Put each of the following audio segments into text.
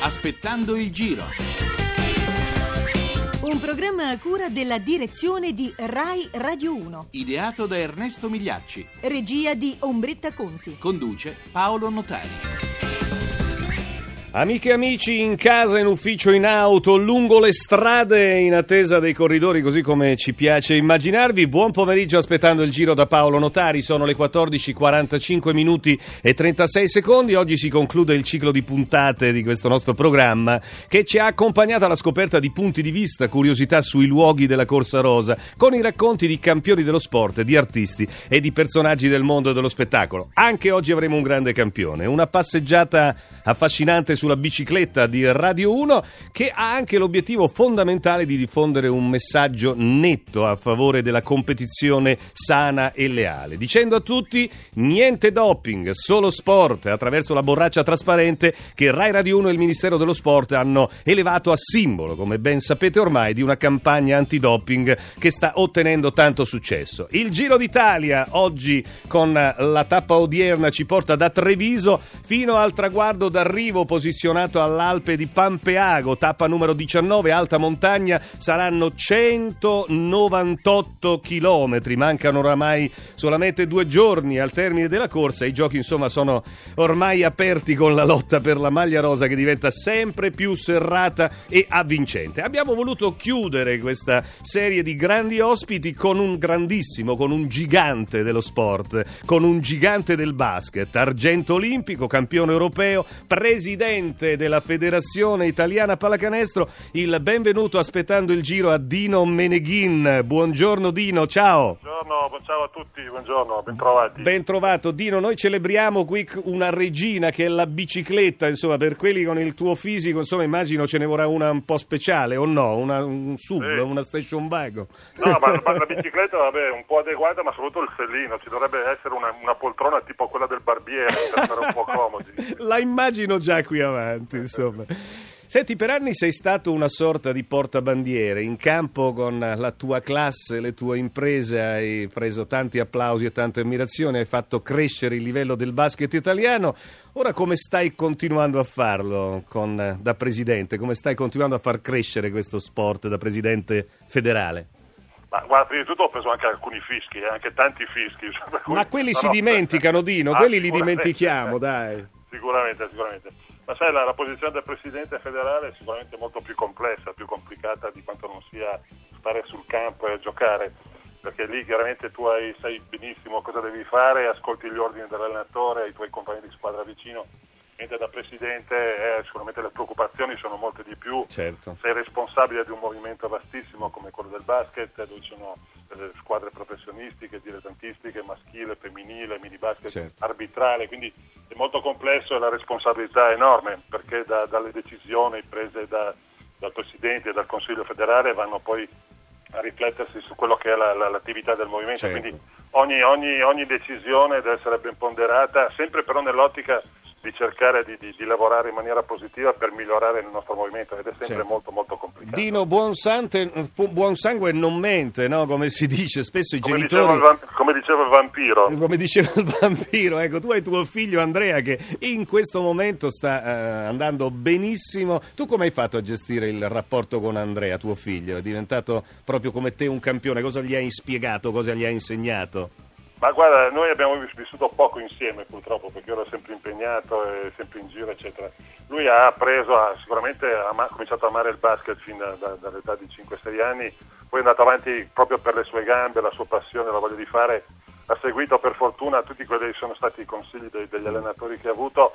Aspettando il giro. Un programma a cura della direzione di Rai Radio 1. Ideato da Ernesto Migliacci. Regia di Ombretta Conti. Conduce Paolo Notari. Amiche e amici in casa, in ufficio, in auto, lungo le strade, in attesa dei corridori, così come ci piace immaginarvi. Buon pomeriggio aspettando il giro da Paolo Notari. Sono le 14.45 minuti e 36 secondi. Oggi si conclude il ciclo di puntate di questo nostro programma che ci ha accompagnato alla scoperta di punti di vista, curiosità sui luoghi della Corsa Rosa, con i racconti di campioni dello sport, di artisti e di personaggi del mondo dello spettacolo. Anche oggi avremo un grande campione, una passeggiata affascinante sulla bicicletta di Radio 1 che ha anche l'obiettivo fondamentale di diffondere un messaggio netto a favore della competizione sana e leale, dicendo a tutti niente doping, solo sport, attraverso la borraccia trasparente che Rai Radio 1 e il Ministero dello Sport hanno elevato a simbolo, come ben sapete ormai, di una campagna antidoping che sta ottenendo tanto successo. Il Giro d'Italia oggi con la tappa odierna ci porta da Treviso fino al traguardo d'arrivo posizionato all'Alpe di Pampeago, tappa numero 19, alta montagna, saranno 198 chilometri, mancano oramai solamente due giorni al termine della corsa, i giochi insomma sono ormai aperti con la lotta per la maglia rosa che diventa sempre più serrata e avvincente. Abbiamo voluto chiudere questa serie di grandi ospiti con un grandissimo, con un gigante dello sport, con un gigante del basket, argento olimpico, campione europeo, presidente della Federazione Italiana Pallacanestro, il benvenuto aspettando il giro a Dino Meneghin. Buongiorno Dino, ciao. Buongiorno, ciao a tutti, buongiorno, bentrovati. Ben trovato Dino, noi celebriamo qui una regina che è la bicicletta, insomma, per quelli con il tuo fisico, insomma, immagino ce ne vorrà una un po' speciale o no, una, un sub, Sì. una station wagon. No, ma, ma la bicicletta vabbè, un po' adeguata, ma soprattutto il sellino, ci dovrebbe essere una, una poltrona tipo quella del barbiere per stare un po' comodi. La immagino già qui avanti, insomma. Senti, per anni sei stato una sorta di portabandiere, in campo con la tua classe, le tue imprese, hai preso tanti applausi e tante ammirazioni, hai fatto crescere il livello del basket italiano. Ora come stai continuando a farlo con- da presidente? Come stai continuando a far crescere questo sport da presidente federale? Ma guarda, prima di tutto ho preso anche alcuni fischi, eh, anche tanti fischi. Ma quelli no, si no, dimenticano, Dino, Ah, quelli li dimentichiamo, dai. Sicuramente, sicuramente. Ma sai, la, la posizione del presidente federale è sicuramente molto più complessa, più complicata di quanto non sia stare sul campo e giocare, perché lì chiaramente tu hai- sai benissimo cosa devi fare, ascolti gli ordini dell'allenatore, ai tuoi compagni di squadra vicino, mentre da presidente eh, sicuramente le preoccupazioni sono molte di più. Certo. Sei responsabile di un movimento vastissimo come quello del basket, dove ci sono delle squadre professionistiche, dilettantistiche, maschile, femminile, mini basket, Certo. arbitrale, quindi è molto complesso e la responsabilità è enorme perché da- dalle decisioni prese da- dal Presidente e dal Consiglio federale vanno poi a riflettersi su quello che è la- la- l'attività del movimento. Certo. Quindi ogni, ogni- ogni decisione deve essere ben ponderata, sempre però nell'ottica di cercare di, di- di lavorare in maniera positiva per migliorare il nostro movimento ed è sempre Certo. molto molto complicato. Dino, buon, sante- buon sangue non mente, no? come si dice, spesso i come, genitori... diceva vamp- come diceva il vampiro. Come diceva il vampiro, ecco, tu hai tuo figlio Andrea che in questo momento sta eh, andando benissimo. Tu come hai fatto a gestire il rapporto con Andrea, tuo figlio? È diventato proprio come te un campione? Cosa gli hai spiegato? Cosa gli hai insegnato? Ma guarda, noi abbiamo vissuto poco insieme purtroppo perché ero sempre impegnato sempre in giro, eccetera. Lui ha preso, ha sicuramente ha ama- cominciato a amare il basket fin da- da- dall'età di 5-6 anni, poi è andato avanti proprio per le sue gambe, la sua passione, la voglia di fare. Ha seguito per fortuna tutti quelli che sono stati i consigli dei- degli allenatori che ha avuto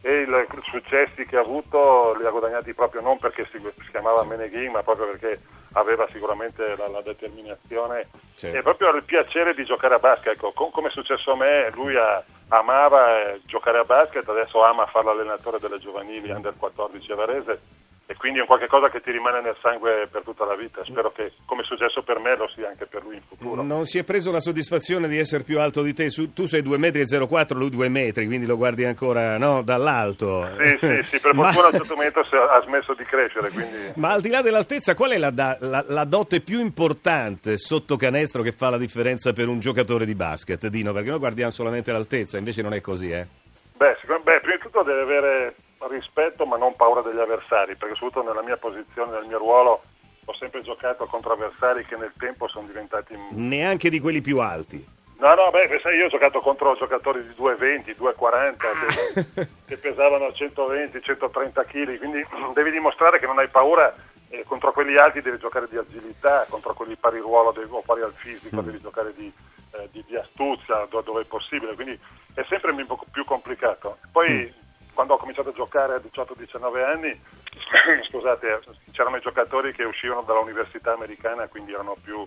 e i successi che ha avuto li ha guadagnati proprio non perché si, si chiamava Meneghin, ma proprio perché aveva sicuramente la, la determinazione Certo. e proprio il piacere di giocare a basket. Ecco, com- come è successo a me, lui ha- amava eh, giocare a basket, adesso ama fare l'allenatore delle giovanili under 14 a Varese e quindi è un qualche cosa che ti rimane nel sangue per tutta la vita. Spero che, come è successo per me, lo sia anche per lui in futuro. Non si è preso la soddisfazione di essere più alto di te? Tu sei 2,04 metri, e 04, lui 2 metri, quindi lo guardi ancora no, dall'alto. Sì, sì, sì, per Ma- fortuna a un certo momento ha smesso di crescere, quindi... Ma al di là dell'altezza, qual è la, la- la dote più importante sotto canestro che fa la differenza per un giocatore di basket, Dino? Perché noi guardiamo solamente l'altezza, invece non è così, eh? Beh, sicur- beh, prima di tutto deve avere rispetto ma non paura degli avversari, perché soprattutto nella mia posizione, nel mio ruolo, ho sempre giocato contro avversari che nel tempo sono diventati... Neanche di quelli più alti. No, no, beh, sai, io ho giocato contro giocatori di 2,20, 2,40 che, che pesavano 120, 130 kg, quindi devi dimostrare che non hai paura e contro quelli alti devi giocare di agilità, contro quelli pari ruolo devi, o pari al fisico devi giocare di, eh, di, di astuzia do- dove è possibile, quindi è sempre un po' più complicato. Poi quando ho cominciato a giocare a 18-19 anni, scusate, c'erano i giocatori che uscivano dall'università americana, quindi erano più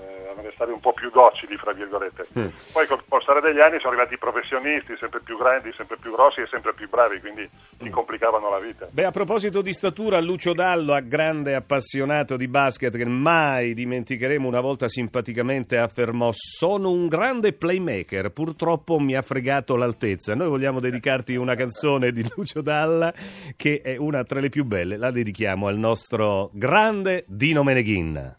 eh, avversari un po' più docili, fra virgolette. Mm. Poi col passare degli anni sono arrivati i professionisti, sempre più grandi, sempre più grossi e sempre più bravi, quindi ti complicavano la vita. Beh, a proposito di statura, Lucio Dallo, grande appassionato di basket, che mai dimenticheremo, una volta simpaticamente affermò: Sono un grande playmaker, purtroppo mi ha fregato l'altezza. Noi vogliamo dedicarti una canzone di Lucio Dalla, che è una tra le più belle. La dedichiamo al nostro grande Dino Meneghin.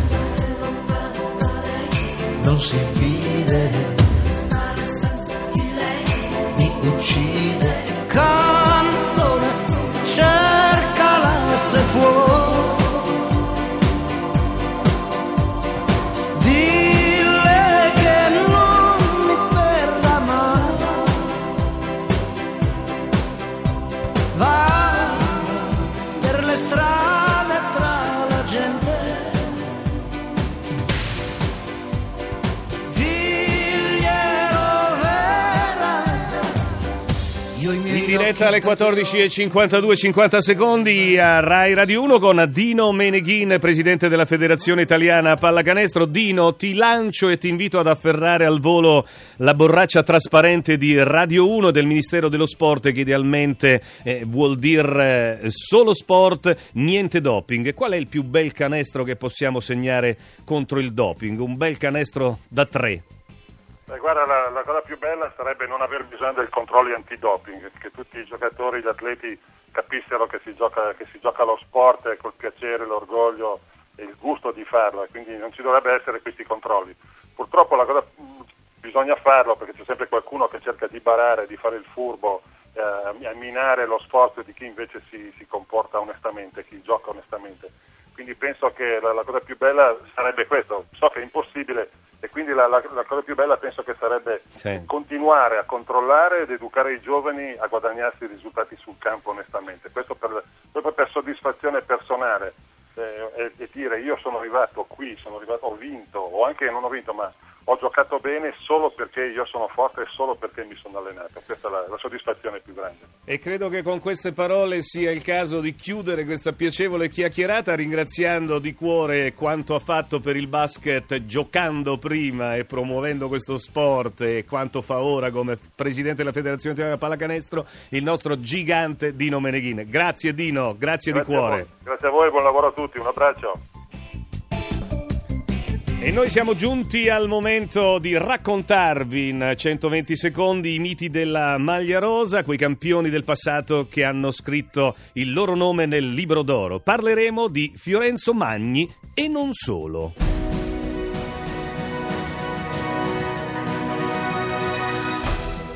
non si fide, mi uccide. In diretta alle occhi 14.52 50 secondi a Rai Radio 1 con Dino Meneghin, presidente della Federazione Italiana Pallacanestro. Dino, ti lancio e ti invito ad afferrare al volo la borraccia trasparente di Radio 1 del Ministero dello Sport che idealmente eh, vuol dire eh, solo sport, niente doping. Qual è il più bel canestro che possiamo segnare contro il doping? Un bel canestro da tre. Beh, guarda, la, la cosa più bella sarebbe non aver bisogno del controllo antidoping, che tutti i giocatori, gli atleti capissero che si gioca, che si gioca lo sport col piacere, l'orgoglio e il gusto di farlo, quindi non ci dovrebbe essere questi controlli. Purtroppo cosa, mh, bisogna farlo perché c'è sempre qualcuno che cerca di barare, di fare il furbo, eh, a minare lo sforzo di chi invece si, si comporta onestamente, chi gioca onestamente. Quindi penso che la, la cosa più bella sarebbe questo, so che è impossibile e quindi la, la- la cosa più bella penso che sarebbe Sì. continuare a controllare ed educare i giovani a guadagnarsi i risultati sul campo onestamente, questo per, proprio per soddisfazione personale eh, e, e dire io sono arrivato qui, sono arrivato, ho vinto o anche non ho vinto ma ho giocato bene solo perché io sono forte e solo perché mi sono allenato, questa è la, la soddisfazione più grande. E credo che con queste parole sia il caso di chiudere questa piacevole chiacchierata ringraziando di cuore quanto ha fatto per il basket giocando prima e promuovendo questo sport e quanto fa ora come presidente della Federazione Italiana Pallacanestro il nostro gigante Dino Meneghin. Grazie Dino, grazie, di Grazie a cuore. voi. Grazie a voi, buon lavoro a tutti, un abbraccio. E noi siamo giunti al momento di raccontarvi in 120 secondi i miti della maglia rosa, quei campioni del passato che hanno scritto il loro nome nel libro d'oro. Parleremo di Fiorenzo Magni e non solo.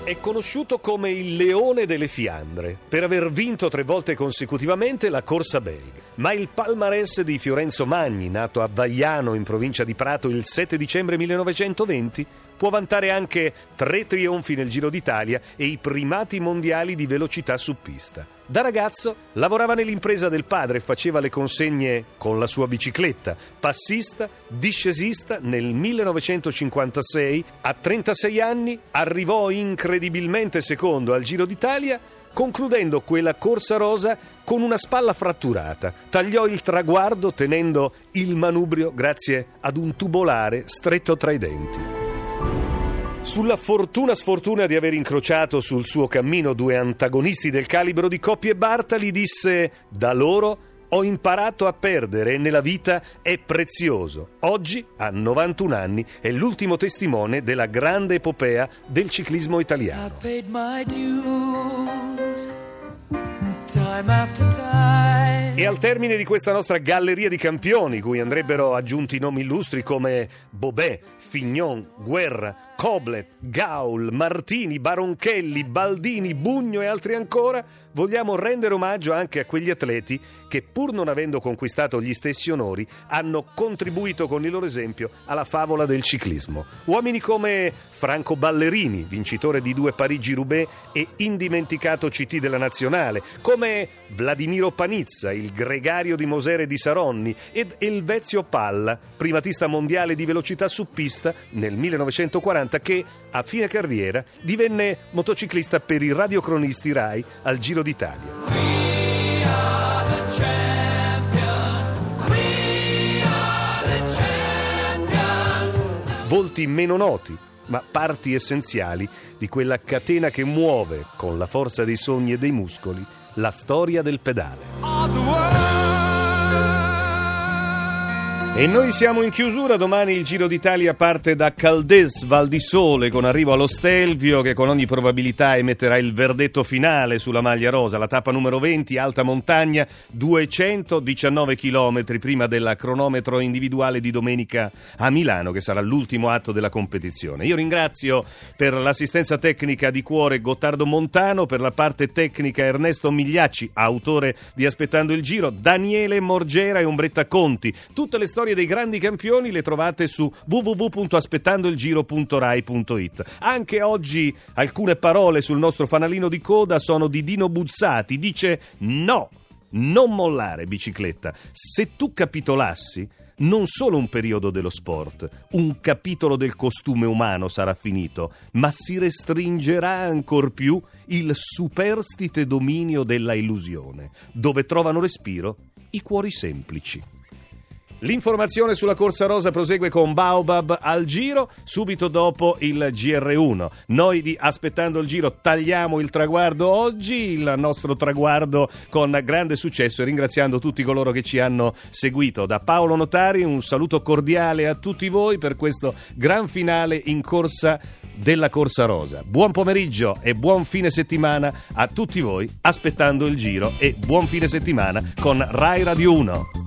È conosciuto come il leone delle Fiandre per aver vinto tre volte consecutivamente la corsa belga. Ma il palmarès di Fiorenzo Magni, nato a Vaiano in provincia di Prato il 7 dicembre 1920, può vantare anche tre trionfi nel Giro d'Italia e i primati mondiali di velocità su pista. Da ragazzo lavorava nell'impresa del padre e faceva le consegne con la sua bicicletta. Passista, discesista, nel 1956, a 36 anni, arrivò incredibilmente secondo al Giro d'Italia, concludendo quella corsa rosa con una spalla fratturata. Tagliò il traguardo tenendo il manubrio grazie ad un tubolare stretto tra i denti. Sulla fortuna sfortuna di aver incrociato sul suo cammino due antagonisti del calibro di Coppi e Bartali, disse: Da loro ho imparato a perdere e nella vita è prezioso. Oggi, a 91 anni, è l'ultimo testimone della grande epopea del ciclismo italiano. E al termine di questa nostra galleria di campioni, cui andrebbero aggiunti nomi illustri come Bobet, Fignon, Guerra, Coblet, Gaul, Martini, Baronchelli, Baldini, Bugno e altri ancora, vogliamo rendere omaggio anche a quegli atleti che, pur non avendo conquistato gli stessi onori, hanno contribuito con il loro esempio alla favola del ciclismo. Uomini come Franco Ballerini, vincitore di due Parigi-Roubaix e indimenticato CT della Nazionale, come Vladimiro Panizza, il gregario di Mosere di Saronni, ed Elvezio Palla, primatista mondiale di velocità su pista nel 1940 che a fine carriera divenne motociclista per i radiocronisti RAI al Giro d'Italia. Volti meno noti, ma parti essenziali di quella catena che muove, con la forza dei sogni e dei muscoli, la storia del pedale. E noi siamo in chiusura, domani il Giro d'Italia parte da Caldes, Val di Sole, con arrivo allo Stelvio che con ogni probabilità emetterà il verdetto finale sulla maglia rosa, la tappa numero 20, alta montagna, 219 km prima del cronometro individuale di domenica a Milano, che sarà l'ultimo atto della competizione. Io ringrazio per l'assistenza tecnica di cuore Gottardo Montano, per la parte tecnica Ernesto Migliacci, autore di Aspettando il Giro, Daniele Morgera e Ombretta Conti. Tutte le storie storie dei grandi campioni le trovate su www.aspettandoilgiro.rai.it. Anche oggi alcune parole sul nostro fanalino di coda sono di Dino Buzzati. Dice no, non mollare bicicletta. Se tu capitolassi non solo un periodo dello sport, un capitolo del costume umano sarà finito, ma si restringerà ancor più il superstite dominio della illusione, dove trovano respiro i cuori semplici. L'informazione sulla Corsa Rosa prosegue con Baobab al giro, subito dopo il GR1. Noi di Aspettando il Giro tagliamo il traguardo oggi, il nostro traguardo con grande successo e ringraziando tutti coloro che ci hanno seguito. Da Paolo Notari un saluto cordiale a tutti voi per questo gran finale in corsa della Corsa Rosa. Buon pomeriggio e buon fine settimana a tutti voi aspettando il giro e buon fine settimana con Rai Radio 1.